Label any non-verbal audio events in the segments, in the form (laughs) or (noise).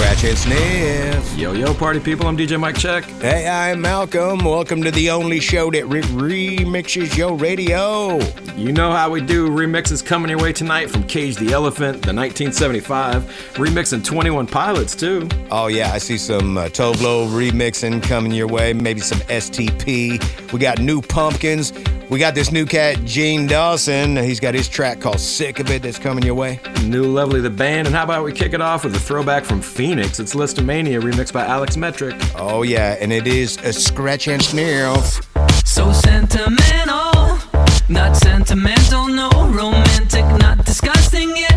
Scratch and sniff. Yo, yo, party people, I'm DJ Mike Check. Hey, I'm Malcolm. Welcome to the only show that re- remixes your radio. You know how we do. Remixes coming your way tonight from Cage the Elephant, the 1975. Remixing 21 Pilots, too. Oh, yeah, I see some uh, Tove Lo remixing coming your way. Maybe some STP. We got new pumpkins. We got this new cat, Gene Dawson. He's got his track called Sick of It that's coming your way. New Lovely the Band. And how about we kick it off with a throwback from Phoenix? It's Lisztomania, remixed by Alex Metric. Oh, yeah, and it is a scratch and sniff. So sentimental, not sentimental, no romantic, not disgusting yet.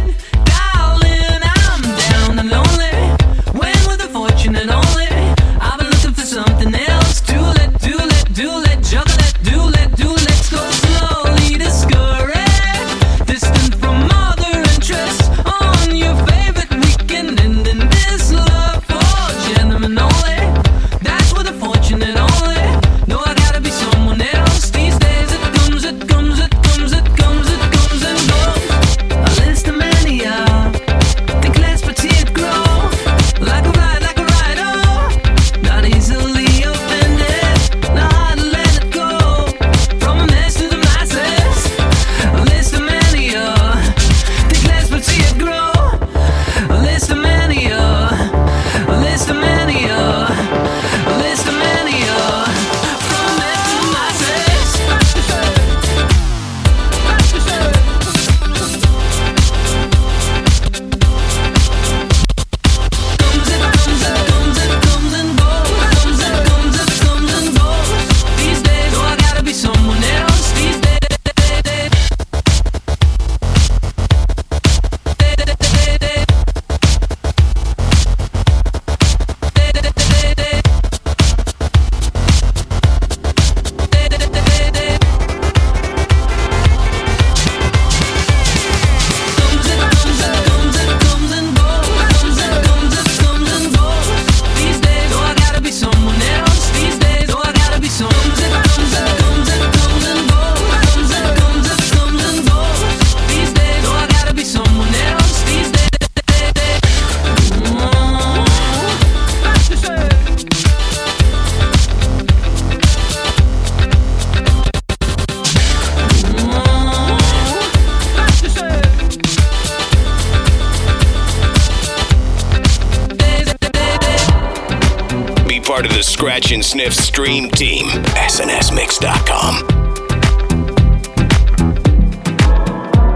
Scratch and Sniff stream team. SNSMix.com.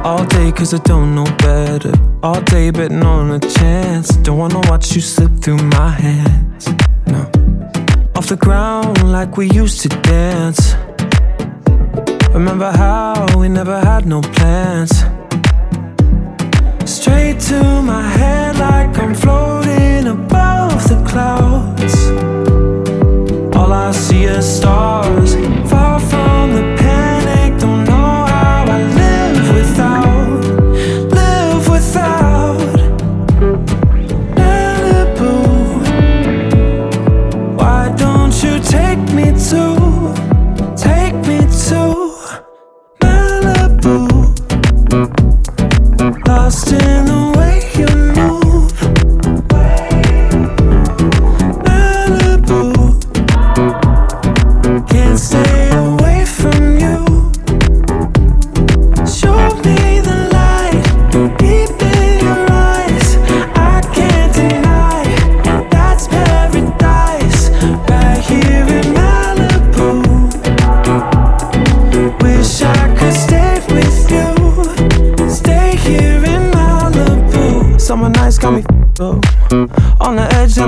All day cause I don't know better. All day betting on a chance. Don't wanna watch you slip through my hands. No. Off the ground like we used to dance. Remember how we never had no plans. Straight to my head like I'm floating above the clouds. See a stars.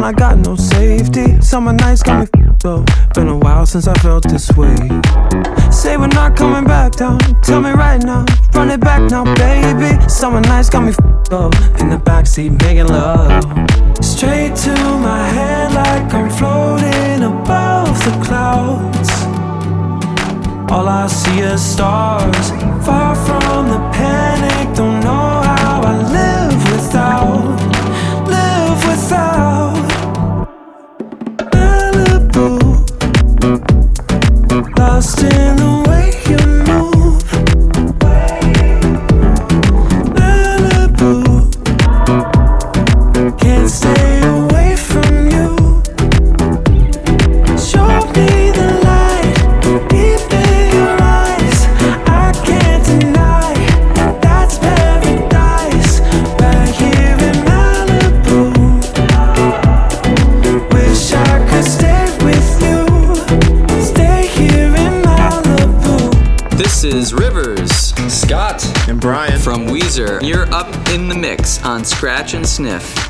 I got no safety. Summer nights got me f***ed up. Been a while since I felt this way. Say we're not coming back down. Tell me right now. Run it back now, baby. Summer nights got me f***ed up. In the backseat making love. Straight to my head like I'm floating above the clouds. All I see is stars far from the lost in the Scratch and Sniff.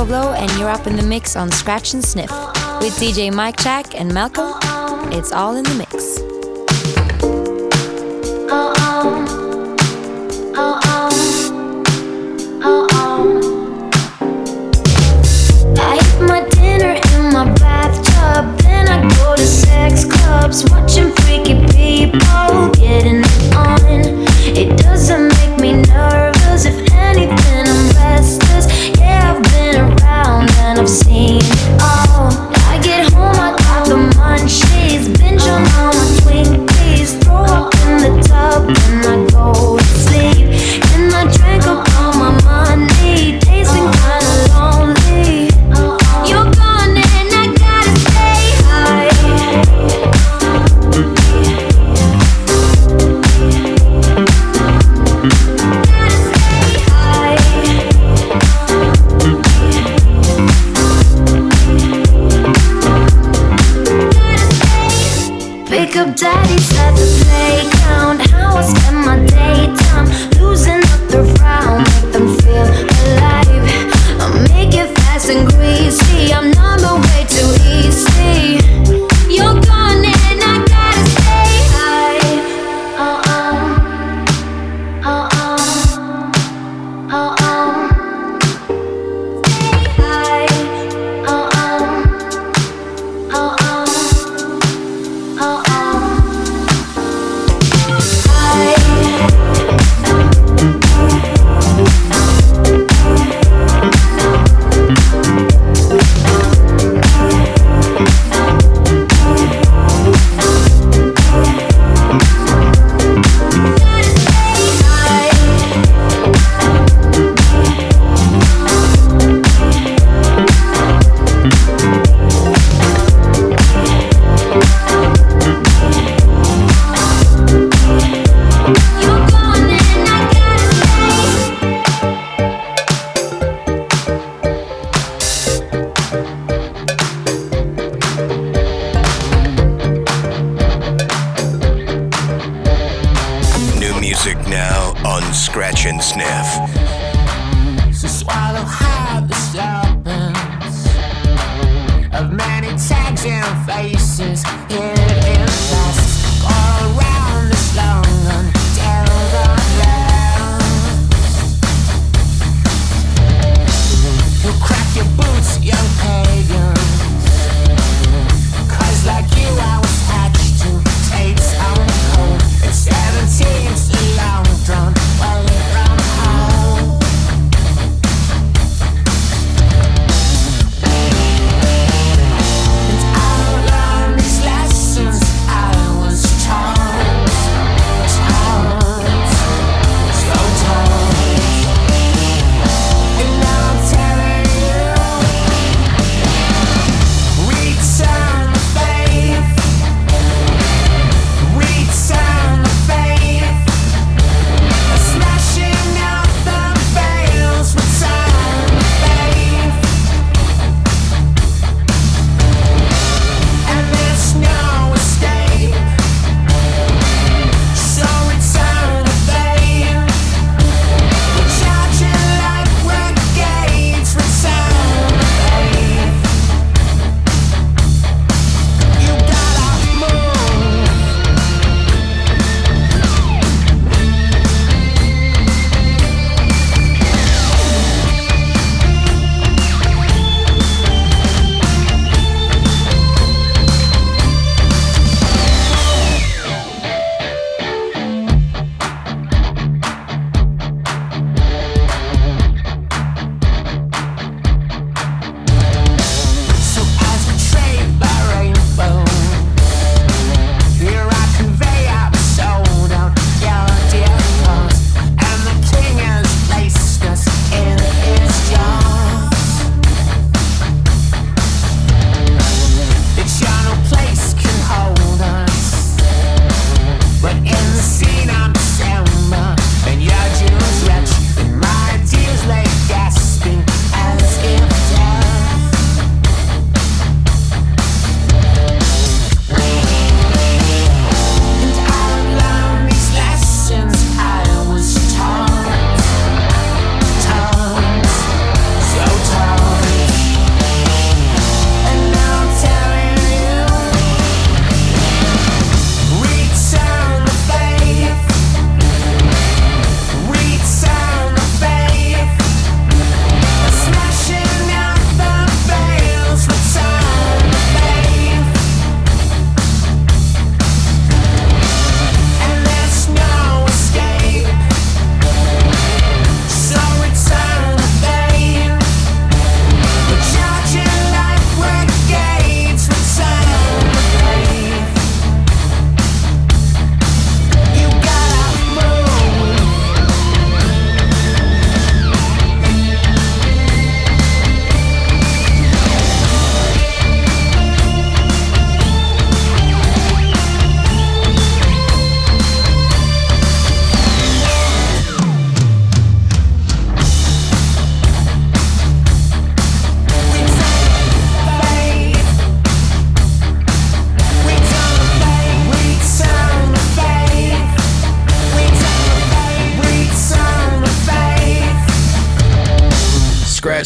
And you're up in the mix on Scratch and Sniff. With DJ Mike Check and Malcolm, it's all in the mix.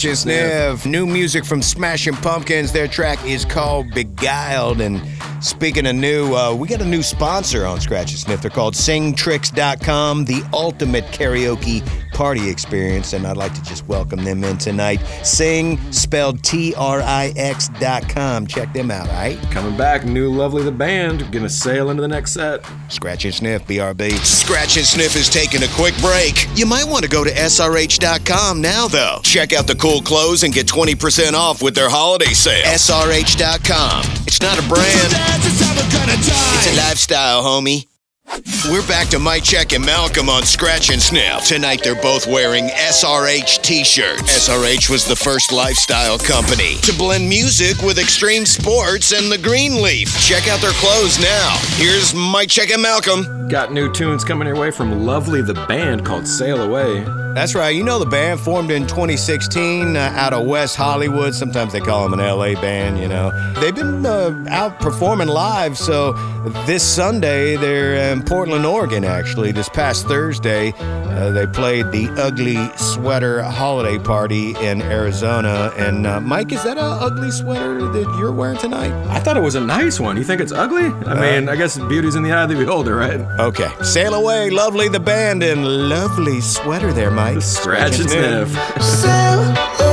Scratch and Sniff. New music from Smashing Pumpkins. Their track is called Beguiled. And speaking of new, uh, we got a new sponsor on Scratch and Sniff. They're called singtrix.com, the ultimate karaoke party experience. And I'd like to just welcome them in tonight. Sing, spelled T R I X dot com. Check them out, all right? Coming back, new Lovely the Band. Gonna sail into the next set. Scratch and Sniff, BRB. Scratch and Sniff is taking a quick break. You might want to go to SRH.com now, though. Check out the cool clothes and get 20% off with their holiday sale. SRH.com. It's not a brand, it's a lifestyle, homie. We're back to Mike Check and Malcolm on Scratch and Sniff. Tonight they're both wearing SRH t-shirts. SRH was the first lifestyle company to blend music with extreme sports and the green leaf. Check out their clothes now. Here's Mike Check and Malcolm. Got new tunes coming your way from Lovely the Band called Sail Away. That's right. You know the band formed in 2016 uh, out of West Hollywood. Sometimes they call them an LA band, you know. They've been uh, out performing live, so this Sunday they're um, Portland, Oregon, actually. This past Thursday, uh, they played the Ugly Sweater Holiday Party in Arizona. And uh, Mike, is that an ugly sweater that you're wearing tonight? I thought it was a nice one. You think it's ugly? I uh, mean, I guess beauty's in the eye of the beholder, right? Okay. Sail away, lovely the band, and lovely sweater there, Mike. Scratch and sniff. Sail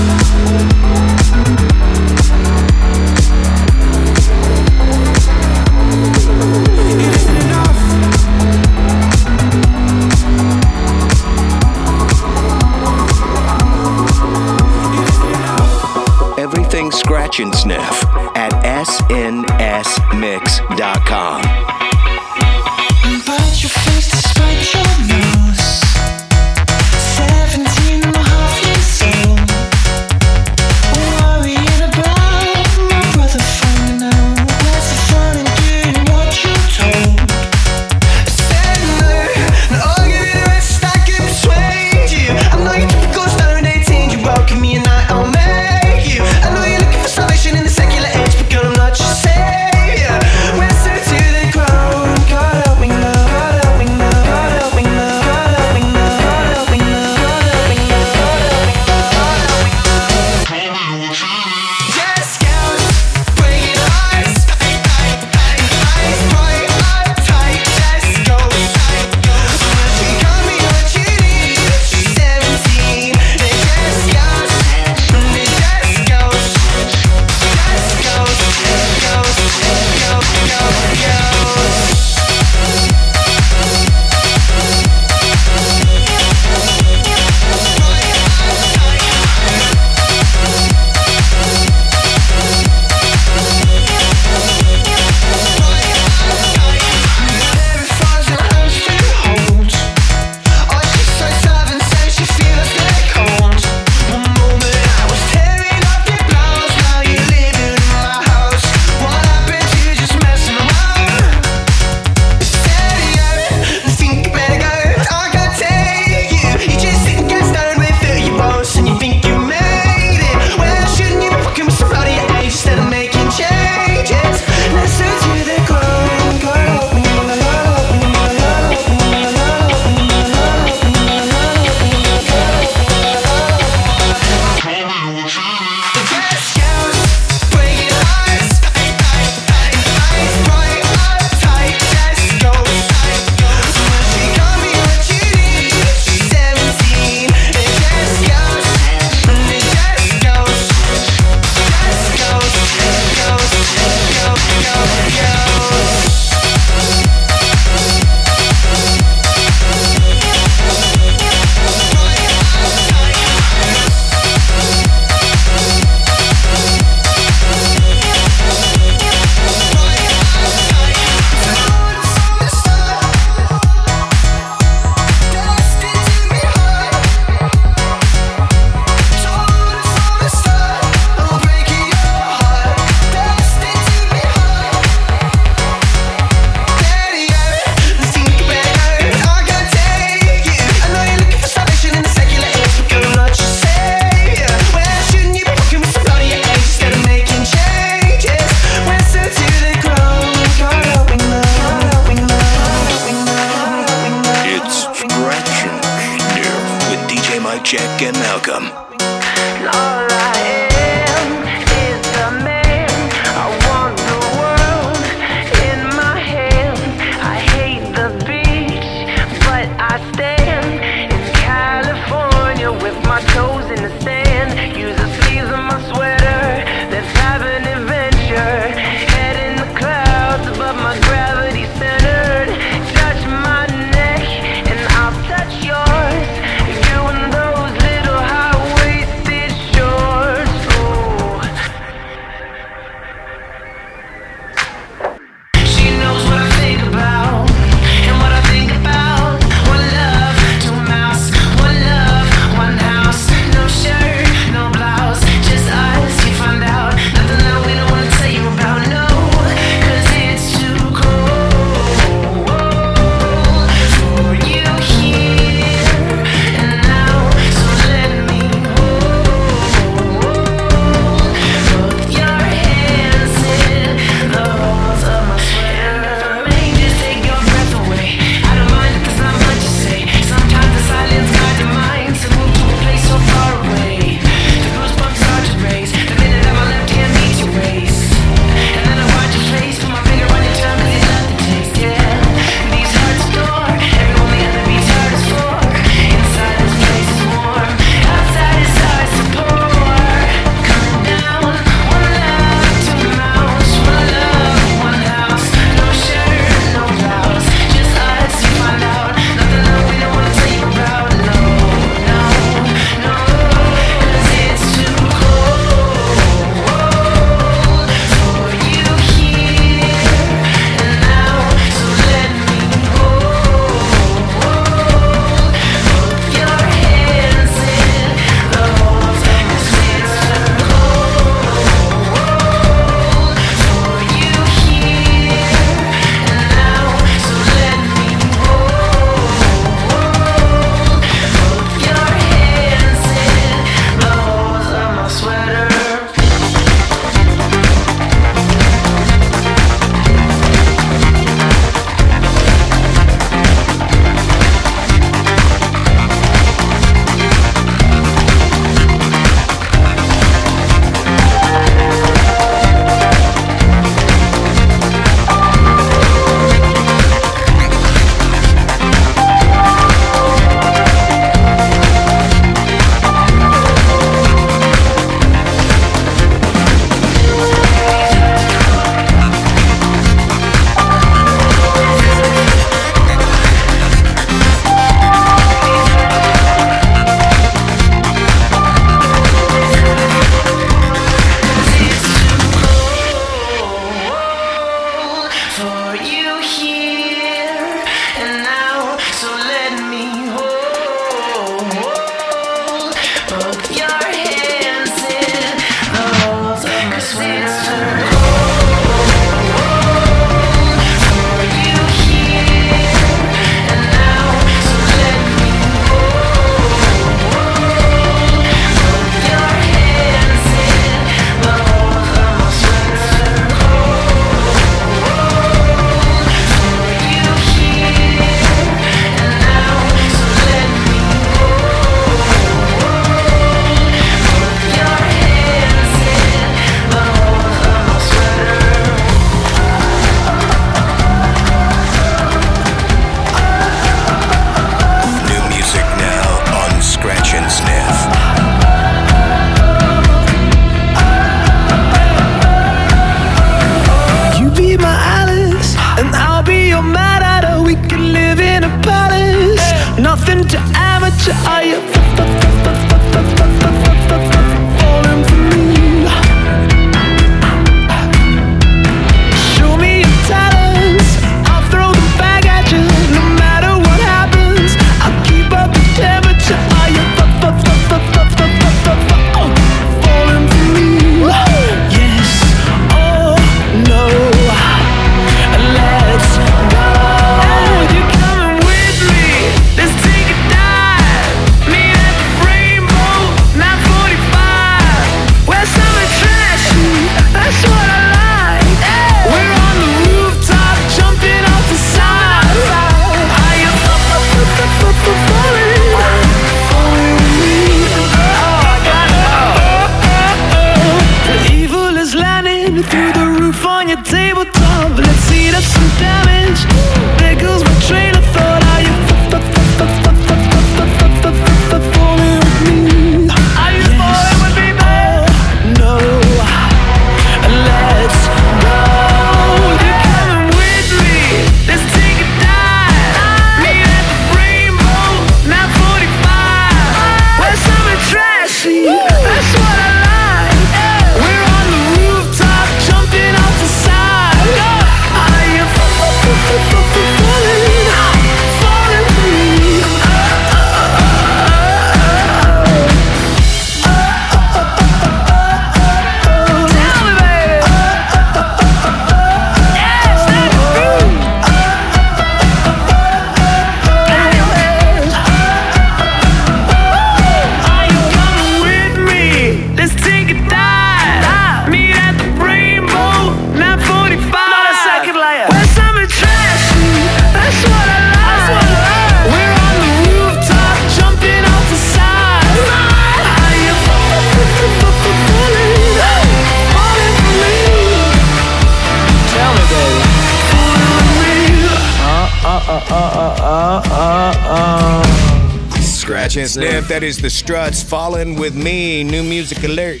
Sniff. That is the Struts. Falling with me. New music alert.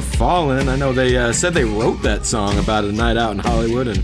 Fallen. I know they uh, said they wrote that song about a night out in Hollywood, and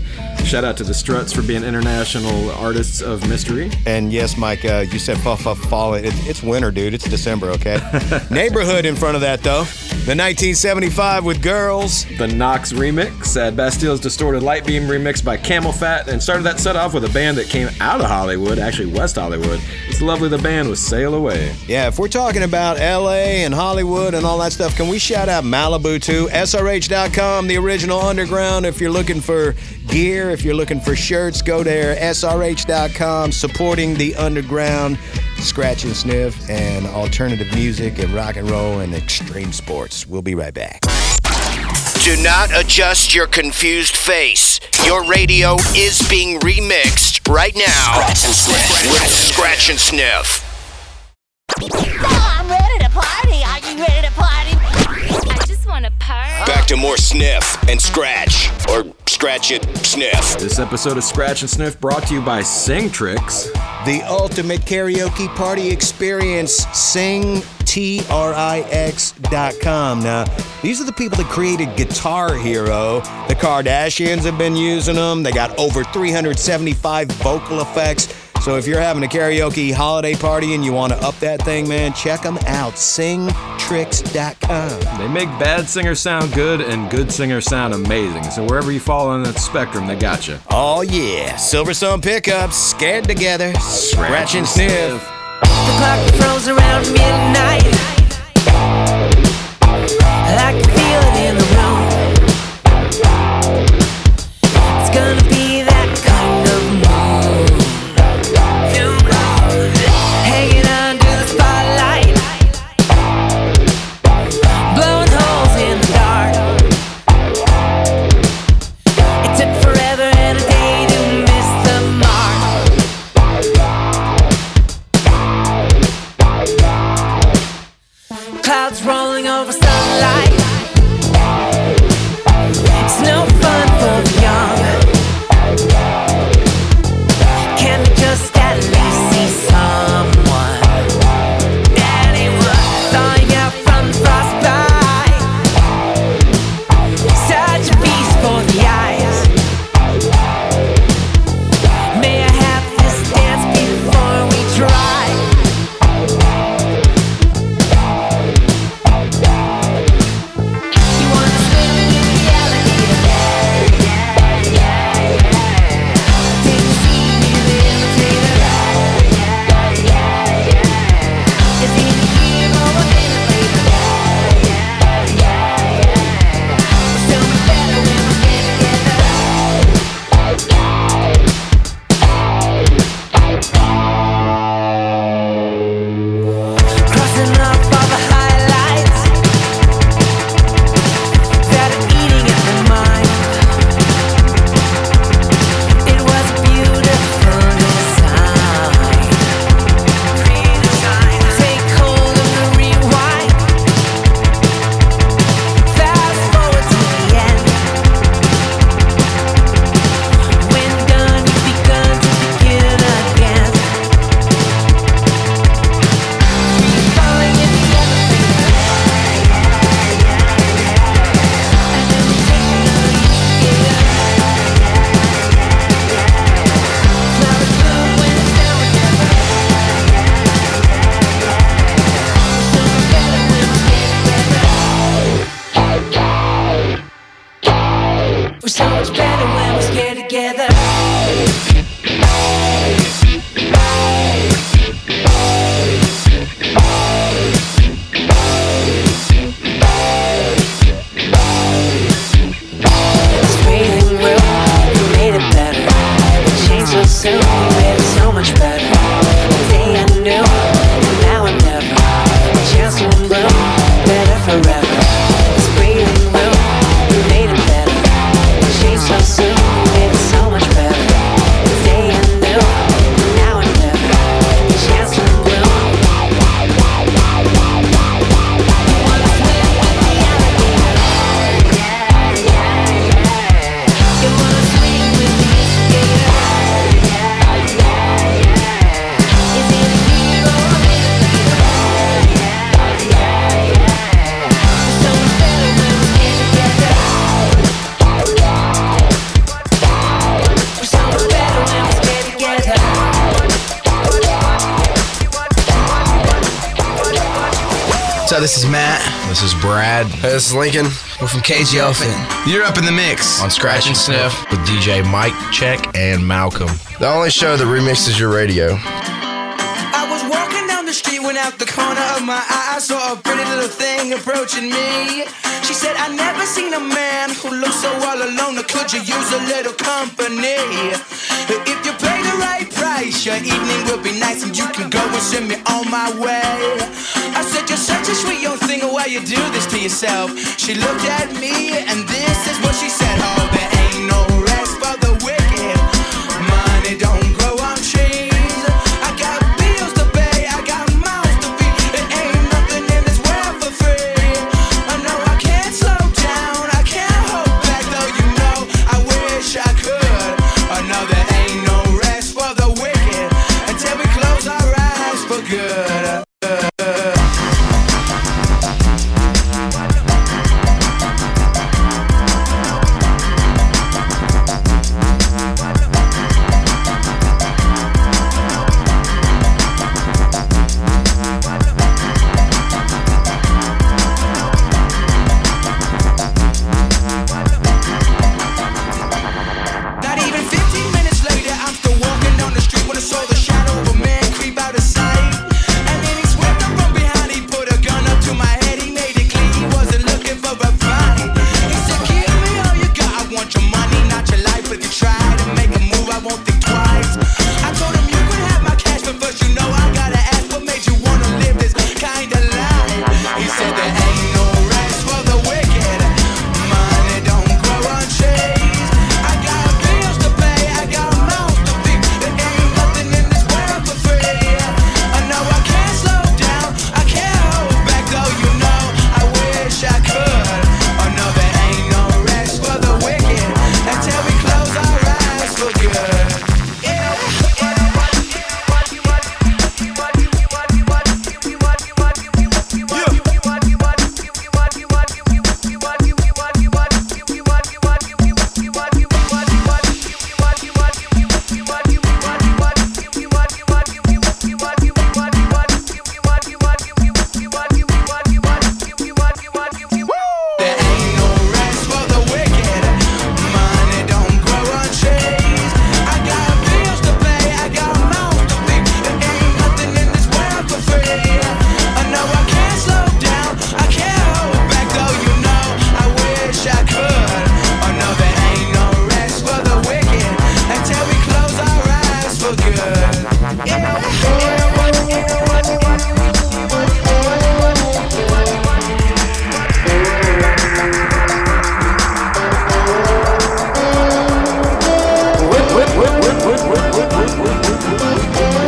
shout out to the Struts for being international artists of mystery. And yes, Mike, uh, you said fa fa falling. It's, it's winter, dude. It's December, okay? (laughs) Neighborhood in front of that, though. The 1975 with girls. The Knocks remix, at Bastille's Distorted Light Beam remix by CamelPhat, and started that set off with a band that came out of Hollywood, actually West Hollywood. It's lovely the band was Sail Away. Yeah, if we're talking about LA and Hollywood and all that stuff, can we shout out Malibu too? SRH.com, the original underground. If you're looking for gear, if you're looking for shirts, go there. SRH.com, supporting the underground, scratch and sniff, and alternative music and rock and roll and extreme sports. We'll be right back. Do not adjust your confused face. Your radio is being remixed right now Scratch and with Scratch and Sniff. I'm ready to party. Are you ready to party? Back to more Sniff and Scratch, or Scratch it, Sniff. This episode of Scratch and Sniff brought to you by Singtrix. The ultimate karaoke party experience. Sing T-R-I-X.com. Now, these are the people that created Guitar Hero. The Kardashians have been using them. They got over 375 vocal effects. So if you're having a karaoke holiday party and you want to up that thing, man, check them out. Singtrix.com. They make bad singers sound good and good singers sound amazing. So wherever you fall on that spectrum, they got you. Oh yeah, Silversun Pickups, scared together, scratch and sniff. The clock throws around midnight. I Matt. This is Brad. Hey, this is Lincoln. We're from KGL You're up in the mix on Scratch and Sniff with DJ Mike Check and Malcolm. The only show that remixes your radio. I was walking down the street when out the corner of my eye I saw a pretty little thing approaching me. She said, I never seen a man who looks so all alone. Could you use a little company? If you pay the right price, your evening will be nice and you can go and send me on my way. I said, You're such a sweet young why you do this to yourself. She looked at me, and this is what she said, Hold oh,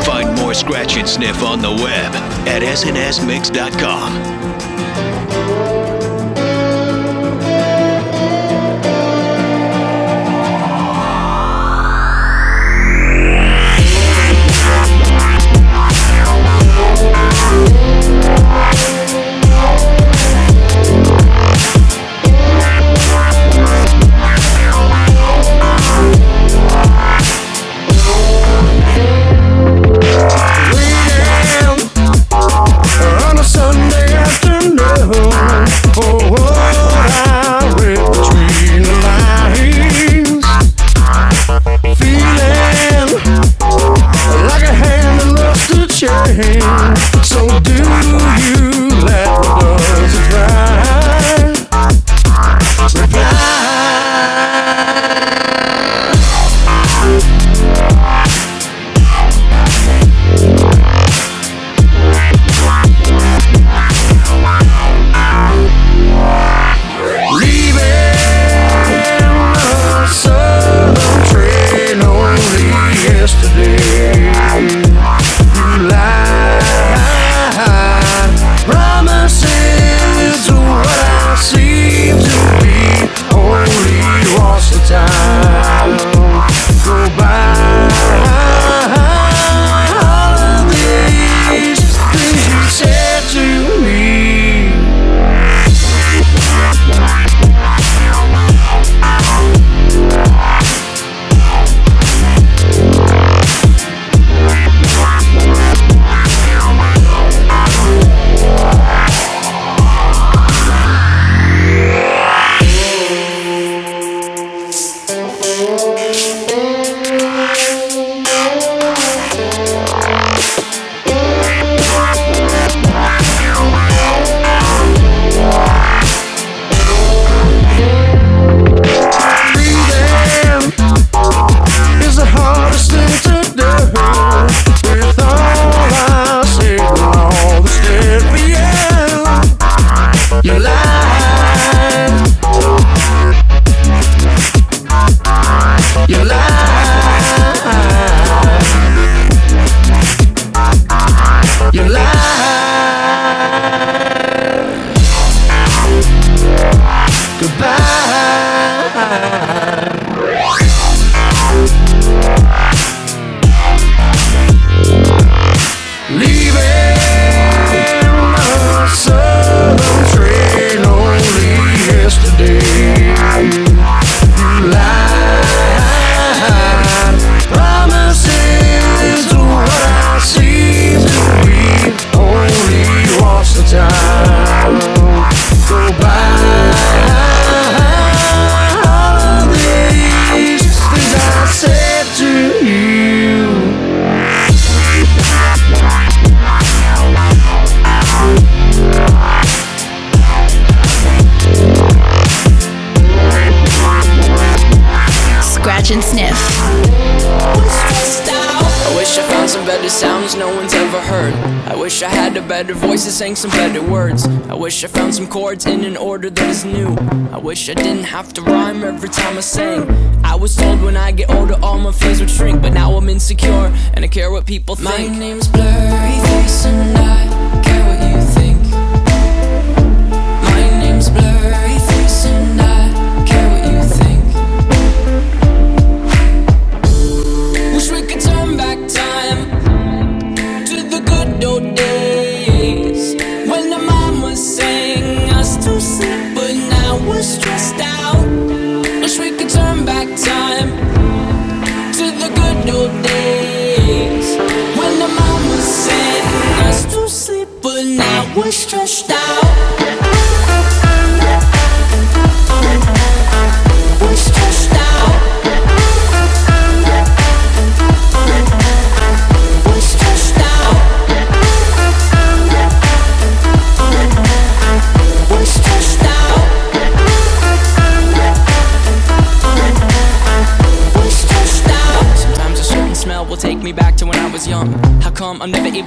Find more Scratch and Sniff on the web at snsmix.com. better voices sang some better words. I wish I found some chords in an order that is new. I wish I didn't have to rhyme every time I sang. I was told when I get older all my fears would shrink, but now I'm insecure and I care what people think. My name's Blurryface and I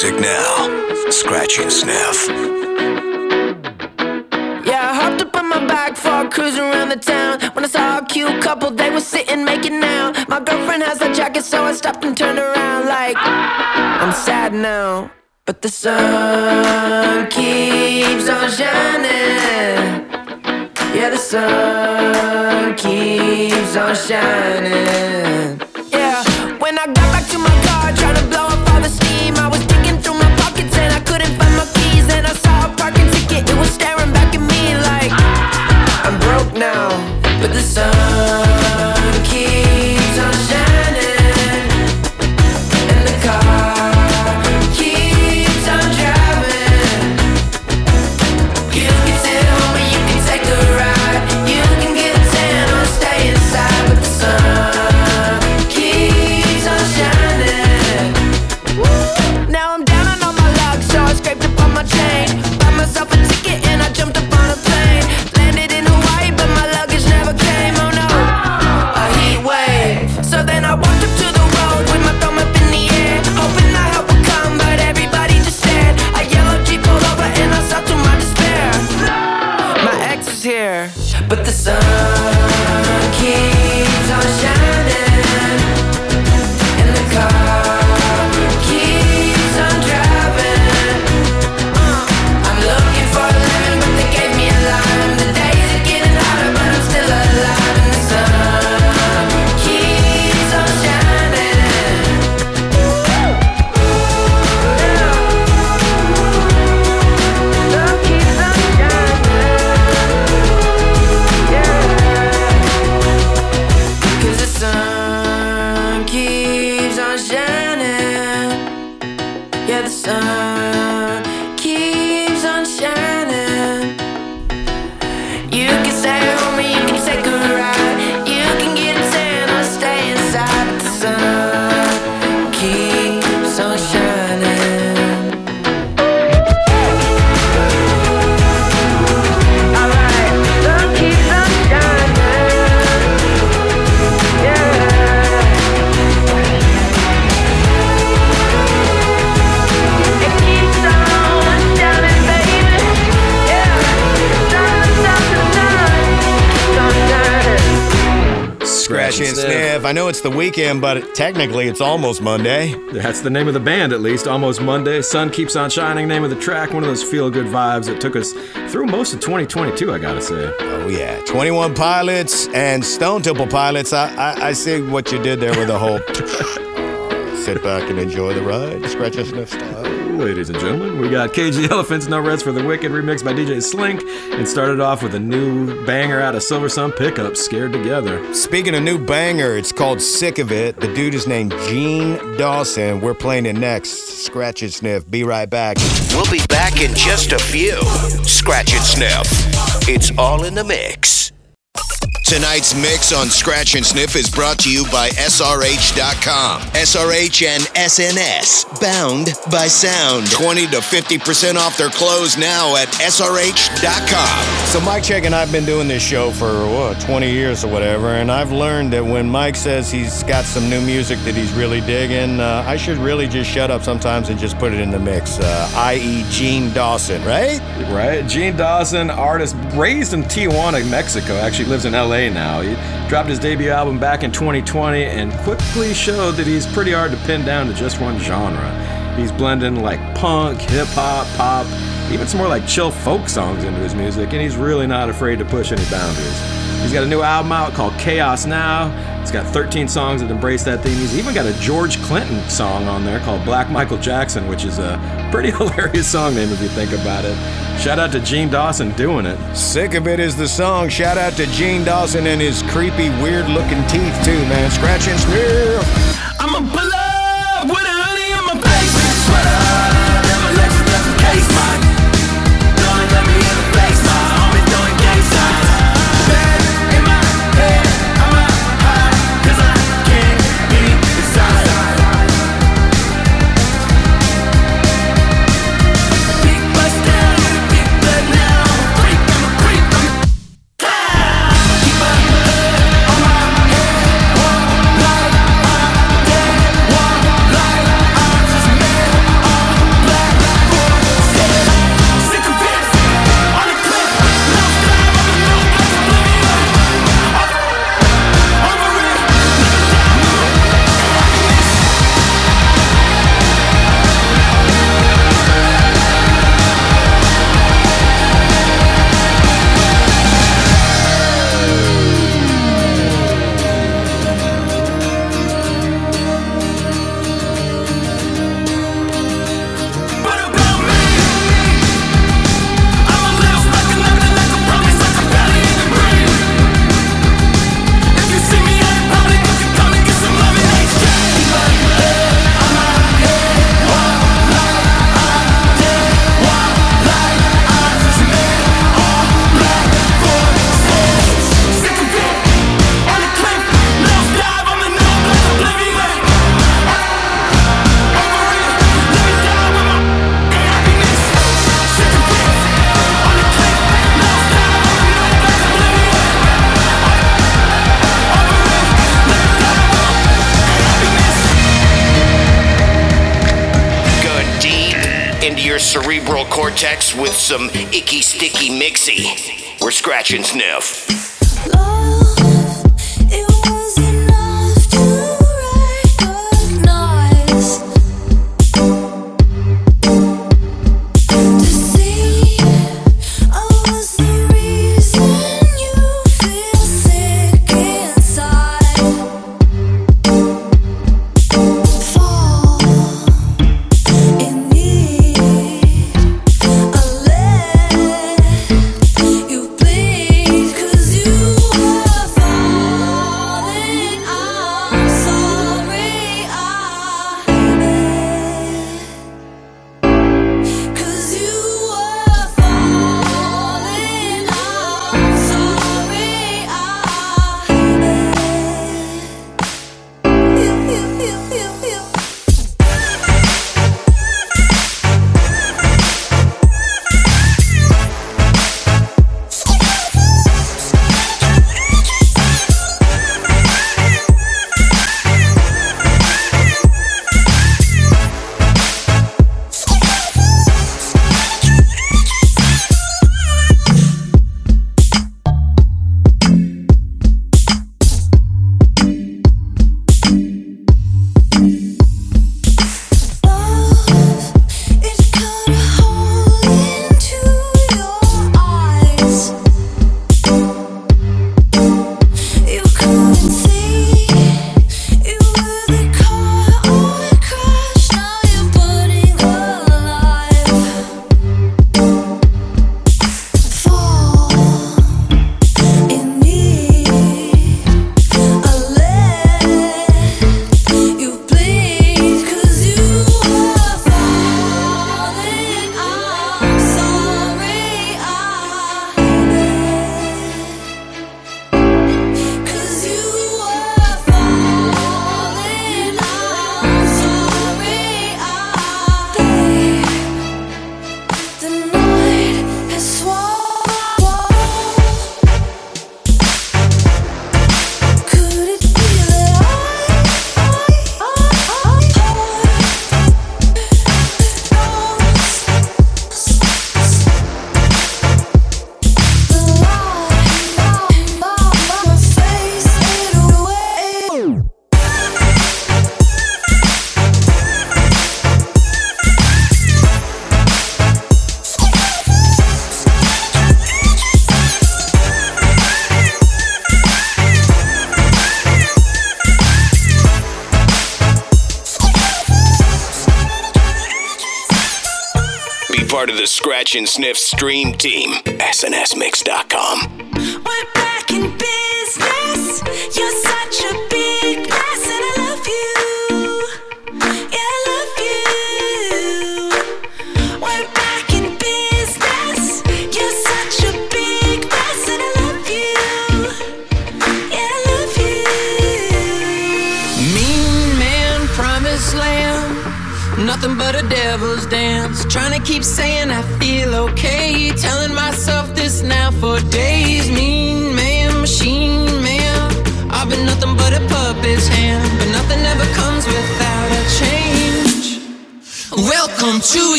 music now. Scratchy and Sniff. Yeah, I hopped up on my bike for a cruise around the town. When I saw a cute couple, they were sitting making out. My girlfriend has a jacket, so I stopped and turned around like I'm sad now. But the sun keeps on shining. Yeah, the sun keeps on shining. Now. But the sun I know it's the weekend, but technically it's almost Monday. That's the name of the band, at least. Almost Monday. Sun keeps on shining. Name of the track. One of those feel-good vibes that took us through most of 2022. I gotta say. Oh yeah, 21 Pilots and Stone Temple Pilots. I, I, I see what you did there with the whole. (laughs) Sit back and enjoy the ride, Scratch and Sniff style. Ladies and gentlemen, we got KG Elephants No Rest for the Wicked remixed by DJ Slink and started off with a new banger out of Silversun Pickup, Scared Together. Speaking of new banger, it's called Sick of It. The dude is named Jean Dawson. We're playing it next. Scratch and Sniff. Be right back. We'll be back in just a few. Scratch and sniff. It's all in the mix. Tonight's mix on Scratch and Sniff is brought to you by SRH.com. SRH and SNS, bound by sound. 20 to 50% off their clothes now at SRH.com. So Mike Check and I've been doing this show for what, 20 years or whatever, and I've learned that when Mike says he's got some new music that he's really digging, uh, I should really just shut up sometimes and just put it in the mix. Uh, i.e., Jean Dawson, right? Right. Jean Dawson, artist raised in Tijuana, Mexico, actually lives in LA now. He dropped his debut album back in 2020 and quickly showed that he's pretty hard to pin down to just one genre. He's blending like punk, hip hop, pop, even some more like chill folk songs into his music, and he's really not afraid to push any boundaries. He's got a new album out called Chaos Now. It's got 13 songs that embrace that theme. He's even got a George Clinton song on there called Black Michael Jackson, which is a pretty (laughs) hilarious song name if you think about it. Shout out to Jean Dawson doing it. Sick of it is the song. Shout out to Jean Dawson and his creepy, weird looking teeth, too, man. Scratch and Sniff. I'm a blood into your cerebral cortex with some icky, sticky mixy. We're Scratch and Sniff. The Scratch and Sniff stream team. SNSMix.com.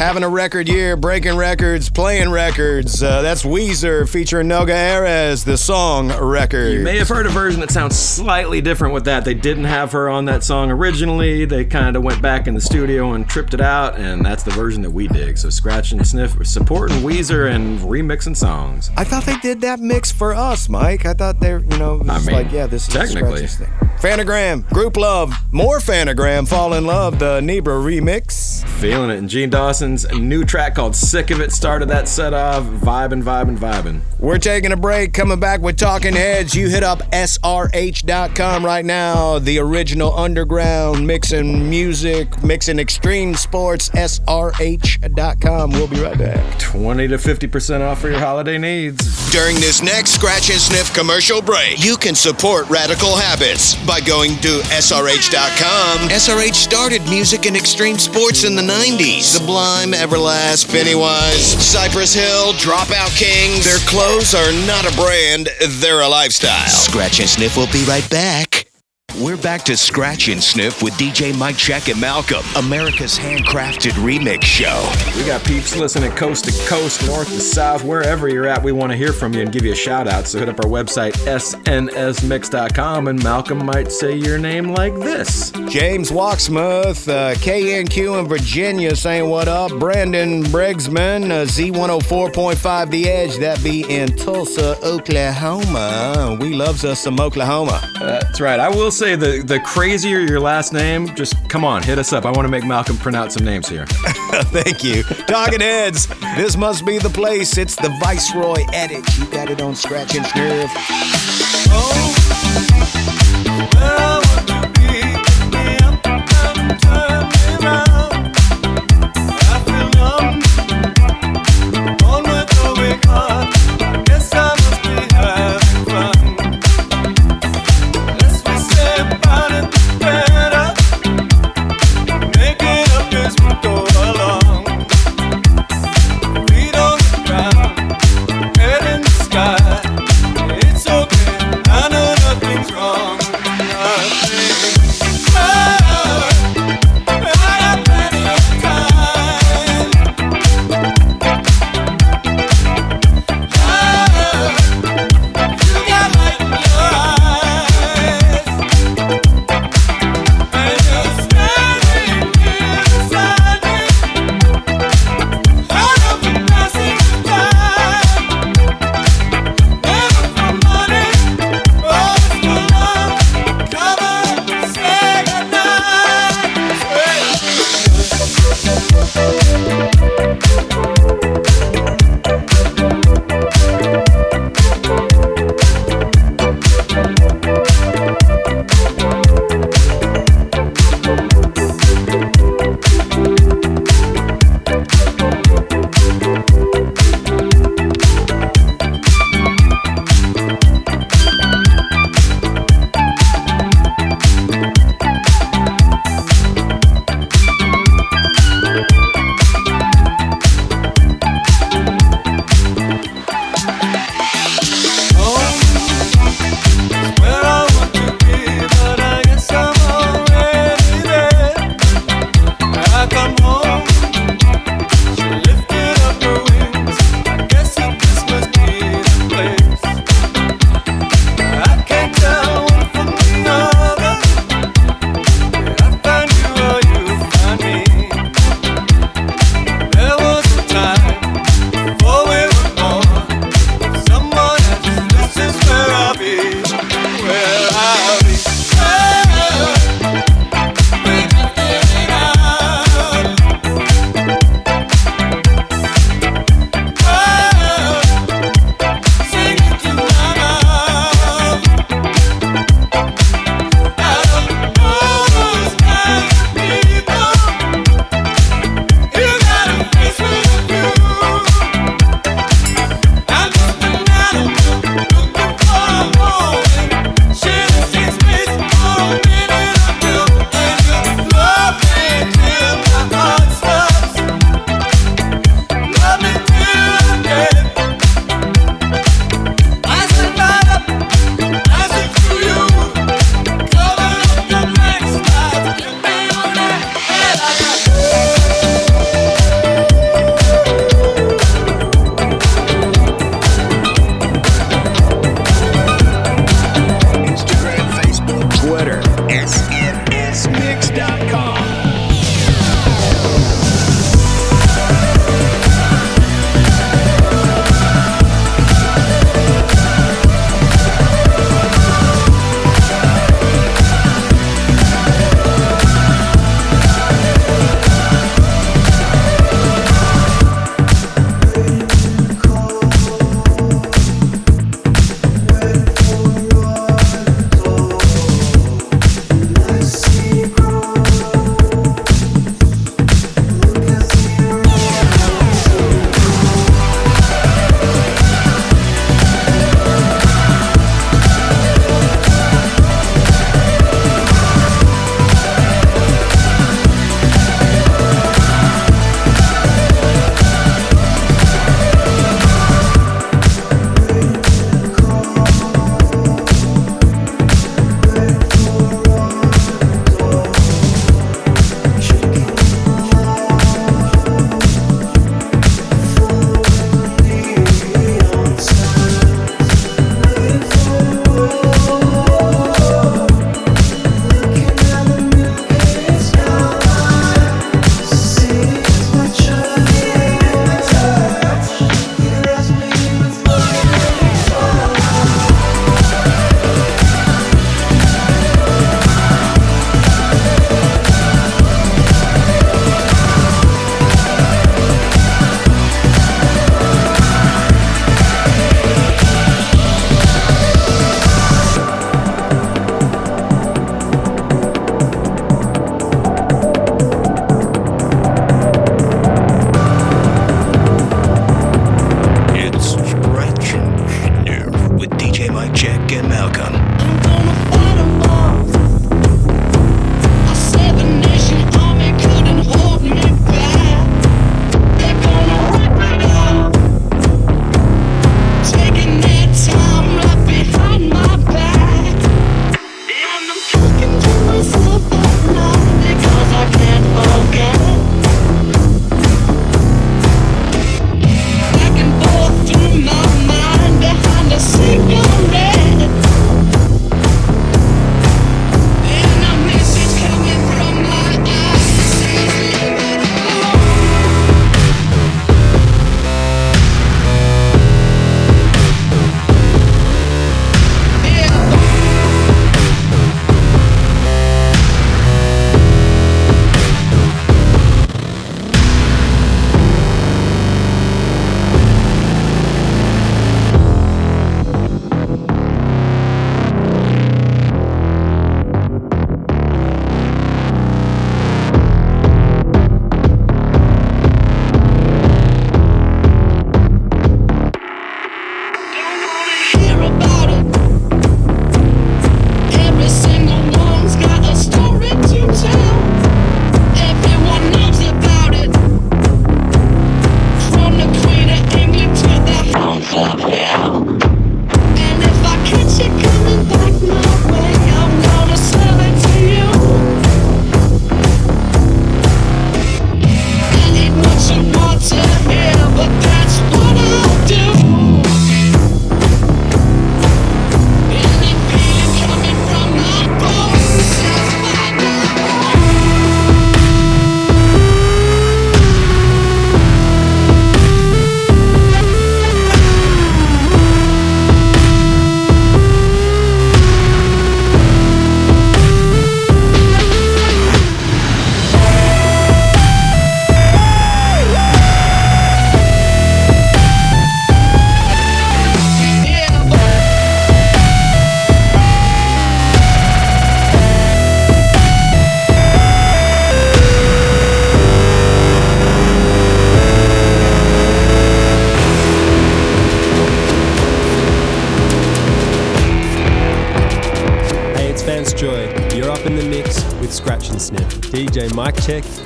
having a record year, breaking records, playing records. Uh, that's Weezer featuring Noga Erez, the song record. You may have heard a version that sounds slightly different with that. They didn't have her on that song originally. They kind of went back in the studio and tripped it out, and that's the version that we dig. So Scratch and Sniff supporting Weezer and remixing songs. I thought they did that mix for us, Mike. I thought they're, you know, I mean, like, yeah, this is technically. Sniff. Phantogram, Group Love, more Phantogram, Fall in Love, the Nebra remix. Feeling it. And Jean Dawson's new track called Sick of It started that set off. Vibing, vibing, vibing. We're taking a break, coming back with Talking Heads. You hit up SRH.com right now. The original underground mixing music, mixing extreme sports, SRH.com. We'll be right back. 20 to 50% off for your holiday needs. During this next Scratch and Sniff commercial break, you can support Radical Habits by going to SRH.com. SRH started music and extreme sports in the 90s. Sublime, Everlast, Pennywise, Cypress Hill, Dropout King. Their clothes are not a brand, they're a lifestyle. Scratch and Sniff will be right back. We're back to Scratch and Sniff with DJ Mike Check and Malcolm, America's handcrafted remix show. We got peeps listening coast to coast, north to south, wherever you're at. We want to hear from you and give you a shout out. So hit up our website, snsmix.com, and Malcolm might say your name like this. James Walksmouth, uh, KNQ in Virginia saying what up. Brandon Bregsman, uh, Z104.5 The Edge, that be in Tulsa, Oklahoma. We loves us some Oklahoma. That's right. I will say the the crazier your last name, just come on, hit us up. I want to make Malcolm pronounce some names here. (laughs) Thank you. Talking heads, this must be the place. It's the Viceroy edit. You got it on Scratch and Sniff. Oh, it's okay,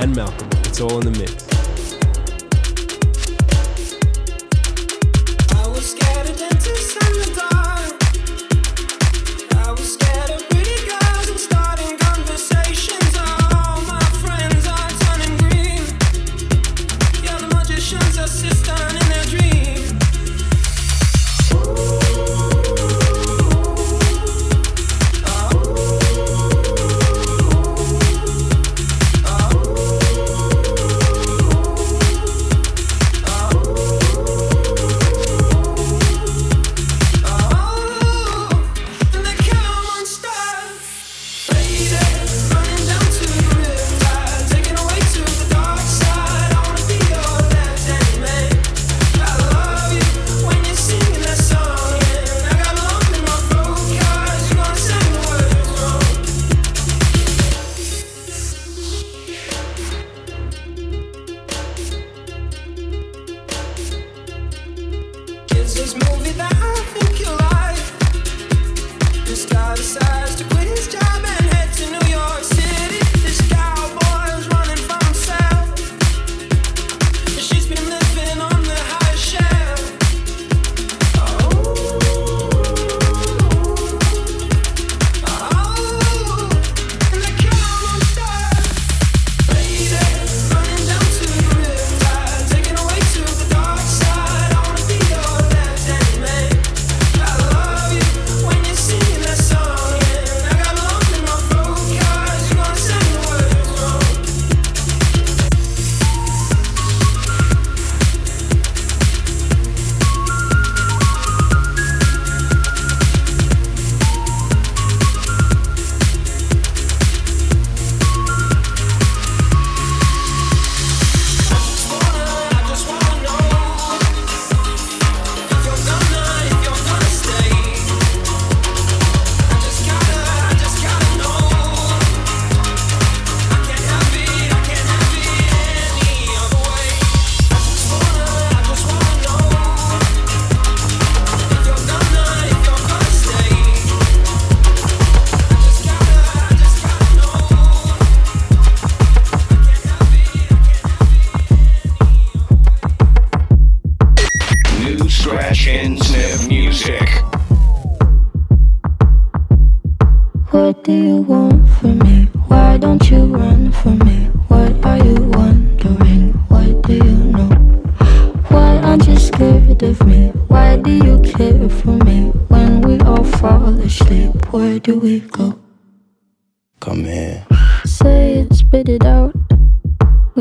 and Malcolm.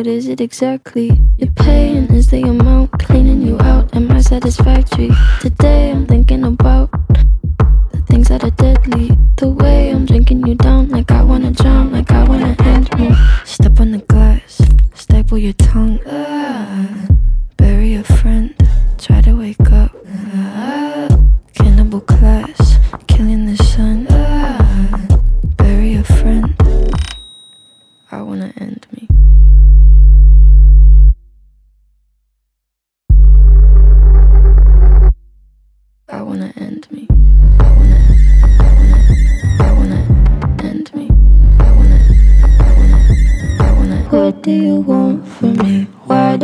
What is it exactly? Your pain is the amount cleaning you out. Am I satisfactory? Today I'm thinking about the things that are deadly. The way I'm drinking you down, like I wanna drown, like I wanna end me. Step on the glass, staple your tongue. Bury a friend, try to wake up. Cannibal class, killing the sun. Bury a friend. I wanna end me.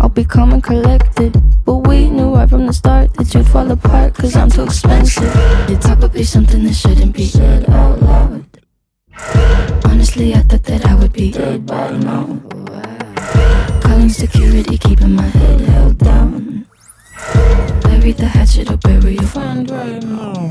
I'll be calm and collected. But we knew right from the start that you'd fall apart, cause I'm too expensive. Would be something that shouldn't be said out loud. Honestly, I thought that I would be dead by now. Calling security, keeping my head held down. Bury the hatchet or bury your friend right now.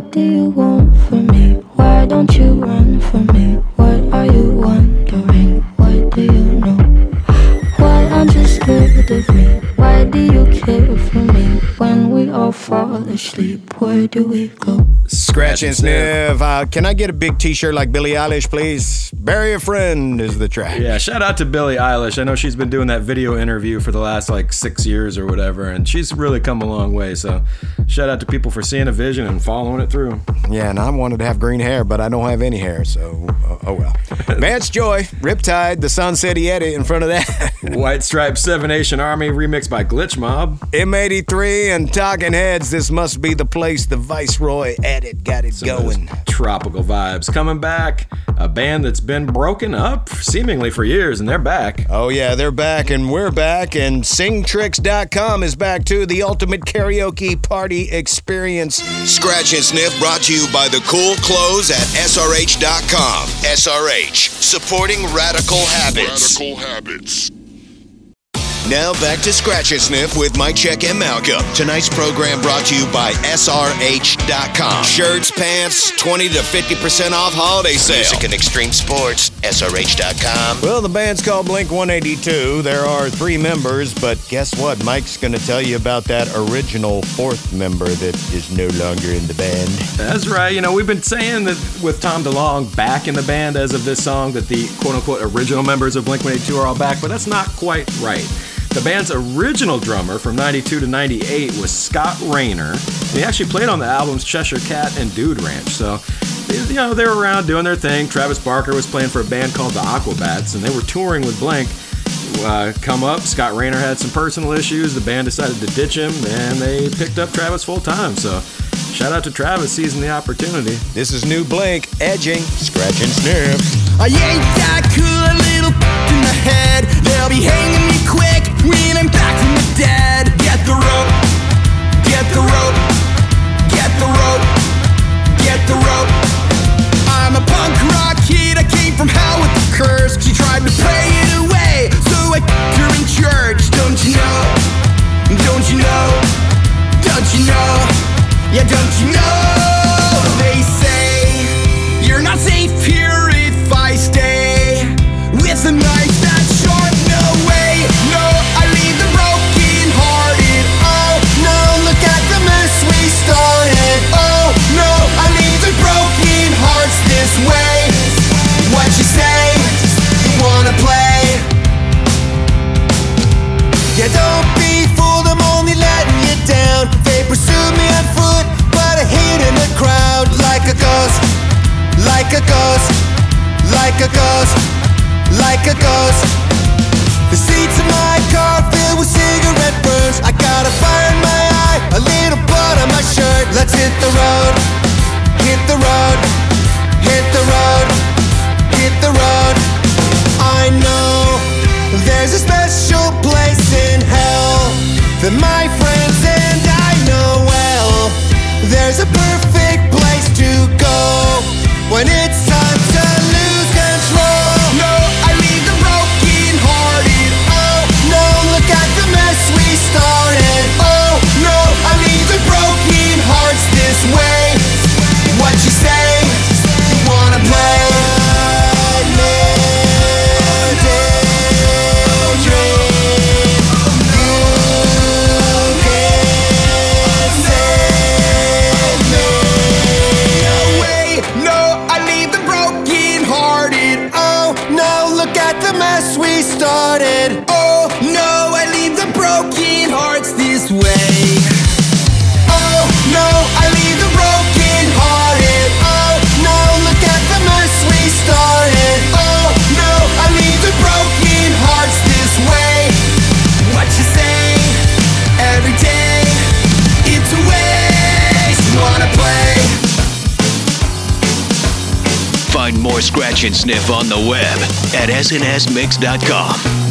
Do you want from me? Why don't you run from me? What are you wondering? What do you know? Why aren't you scared of me? Why do you care for me? When we all fall asleep, where do we go? Scratch and sniff. Uh, can I get a big T-shirt like Billie Eilish, please? Bury a friend is the track. Yeah, shout out to Billie Eilish. I know she's been doing that video interview for the last like six years or whatever, and she's really come a long way. So, shout out to people for seeing a vision and following it through. Yeah, and I wanted to have green hair, but I don't have any hair, so uh, oh well. (laughs) Vance Joy, Riptide, the Sun City Edit in front of that. (laughs) White Stripe Seven Nation Army remixed by Glitch Mob. M83 and Talking Heads. This must be the place the Viceroy edit got it Some going. Tropical vibes coming back. A band that's been broken up seemingly for years, and they're back. Oh yeah, they're back and we're back and singtrix.com is back too. The ultimate karaoke party experience. Scratch and Sniff brought to you by the cool clothes at SRH.com. SRH, supporting radical habits. Radical habits. Now back to Scratch and Sniff with Mike Check and Malcolm. Tonight's program brought to you by SRH.com. Shirts, pants, 20 to 50% off holiday sale. Music and extreme sports, SRH.com. Well, the band's called Blink 182. There are three members, but guess what? Mike's going to tell you about that original fourth member that is no longer in the band. That's right. You know, we've been saying that with Tom DeLonge back in the band as of this song, that the quote unquote original members of Blink 182 are all back, but that's not quite right. The band's original drummer from 92 to 98 was Scott Raynor. And he actually played on the albums Cheshire Cat and Dude Ranch. So, you know, they were around doing their thing. Travis Barker was playing for a band called the Aquabats, and they were touring with Blink. Uh, come up, Scott Raynor had some personal issues. The band decided to ditch him, and they picked up Travis full time. So, shout out to Travis seizing the opportunity. This is New Blink, Edging, Scratch and Sniff. I ain't that cool, a little in the head. They'll be hanging me quick when I'm back from the dead. Get the rope, get the rope, get the rope, get the rope. I'm a punk rock kid, I came from hell with the curse. She tried to pray it away, so I her in church. Don't you know? Don't you know? Don't you know? Yeah, don't you know? They say you're not safe here if I stay with a knife that's sharp. No way, no, I leave the broken hearted. Oh no, look at the mess we started. Oh no, I leave the broken hearts this way. What you say? You wanna play? Yeah, don't like a ghost, like a ghost, like a ghost. The seats in my car filled with cigarette burns. I got a fire in my eye, a little and Sniff on the web at snsmix.com.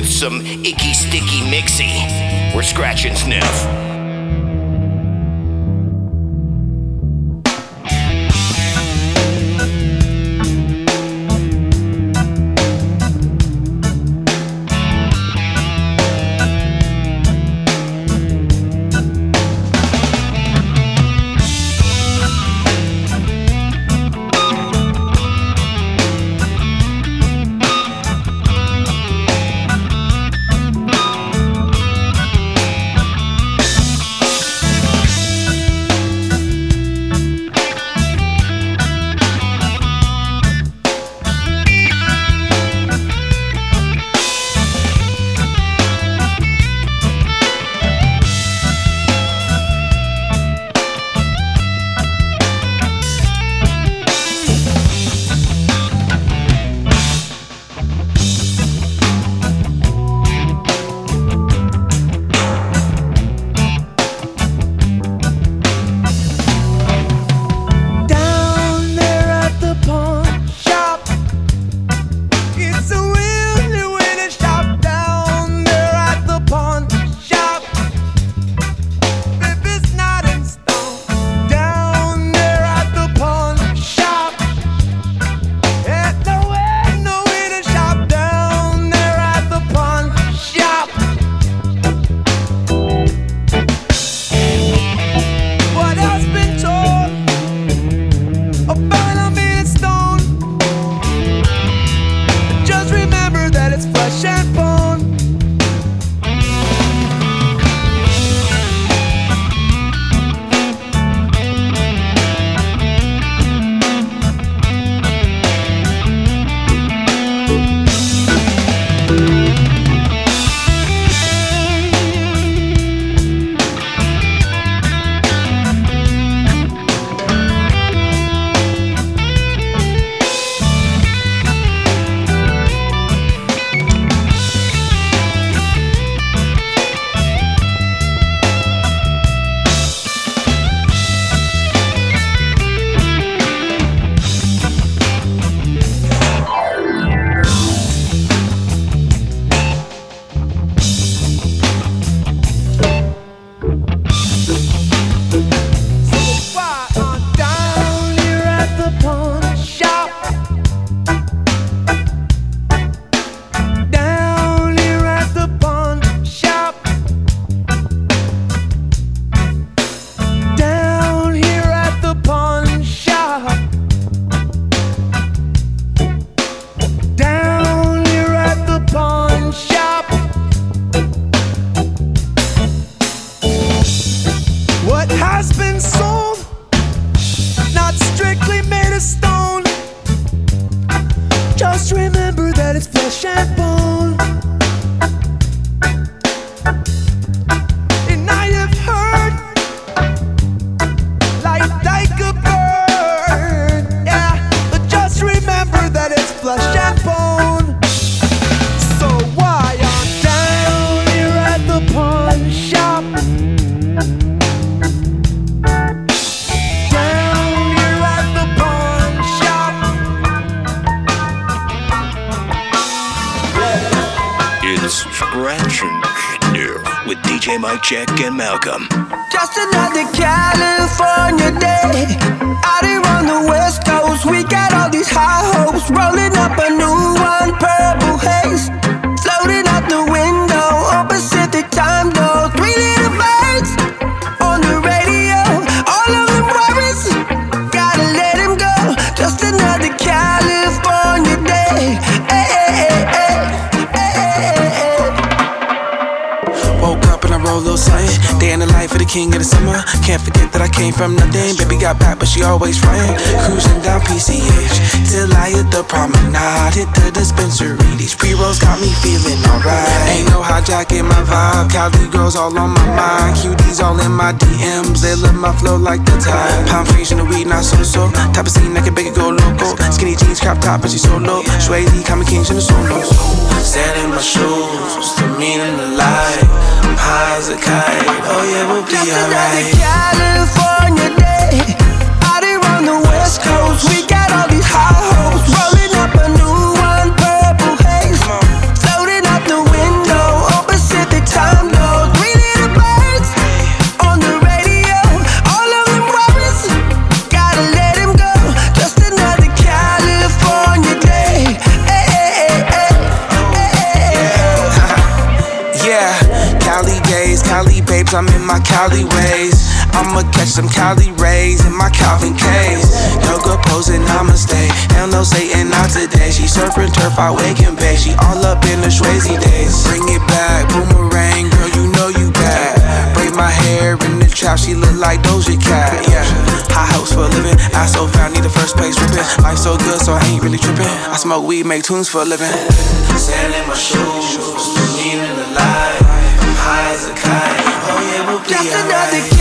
with some icky sticky mixie. We're scratch and sniff. and Malcolm. flow like the tide. Palm trees in the weed, not so so. Type of scene that can make it go loco. Skinny jeans, crop top, and she so low. Sway Z, common kings in the solos. Sand in my shoes, what's the meaning of life? I'm high as a kite. Oh yeah, we'll be alright. Cali ways. I'ma catch some Cali rays in my Calvin K's. Yoga posing, I'ma stay. Hell no, Satan, not today. She surfing turf, I wake and bake. She all up in the Swayze days. Bring it back, boomerang, girl, you know you bad. Braid my hair in the trap, she look like Doja Cat, yeah. High house for a living, I so found, need the first place ripping. Life so good, so I ain't really tripping. I smoke weed, make tunes for a living. Sand in my shoes, meaning the life. I'm high as a kite. Alright. another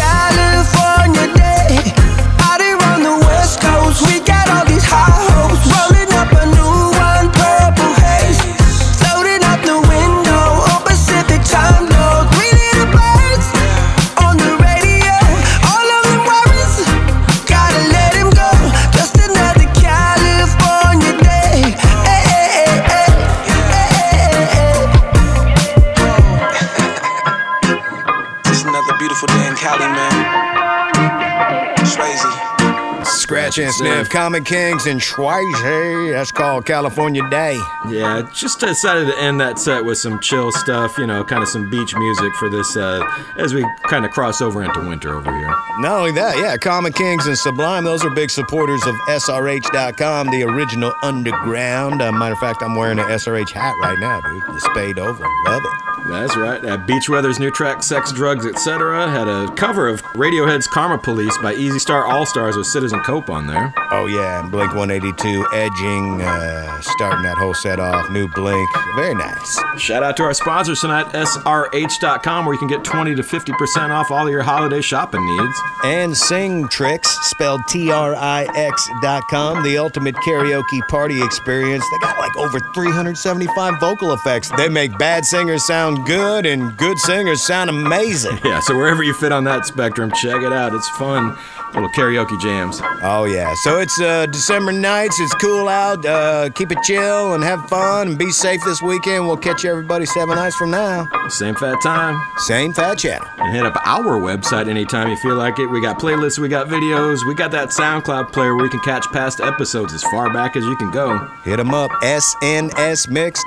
Scratch and sniff, Common Kings and Schweize. That's called California Day. Yeah, just decided to end that set with some chill stuff, you know, kind of some beach music for this uh, as we kind of cross over into winter over here. Not only that, yeah, Common Kings and Sublime, those are big supporters of SRH.com, the original underground. Uh, matter of fact, I'm wearing an SRH hat right now, dude. The Spade over. Love it. That's right. Beach Weather's new track, Sex, Drugs, Etc., had a cover of Radiohead's Karma Police by Easy Star All Stars with Citizen Cope on there. Oh, yeah, and Blink 182, Edging, uh, starting that whole set off. New Blink. Very nice. Shout out to our sponsors tonight, SRH.com, where you can get 20 to 50% off all of your holiday shopping needs. And Singtrix, spelled T R I X.com, the ultimate karaoke party experience. They got like over 375 vocal effects. They make bad singers sound good and good singers sound amazing. (laughs) Yeah, so wherever you fit on that spectrum, check it out. It's fun. Little karaoke jams. Oh, yeah. So it's uh, December nights. It's cool out. Uh, keep it chill and have fun and be safe this weekend. We'll catch you everybody seven nights from now. Same fat time. Same fat channel. And hit up our website anytime you feel like it. We got playlists, we got videos, we got that SoundCloud player where you can catch past episodes as far back as you can go. Hit them up, snsmix.com.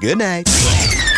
Good night.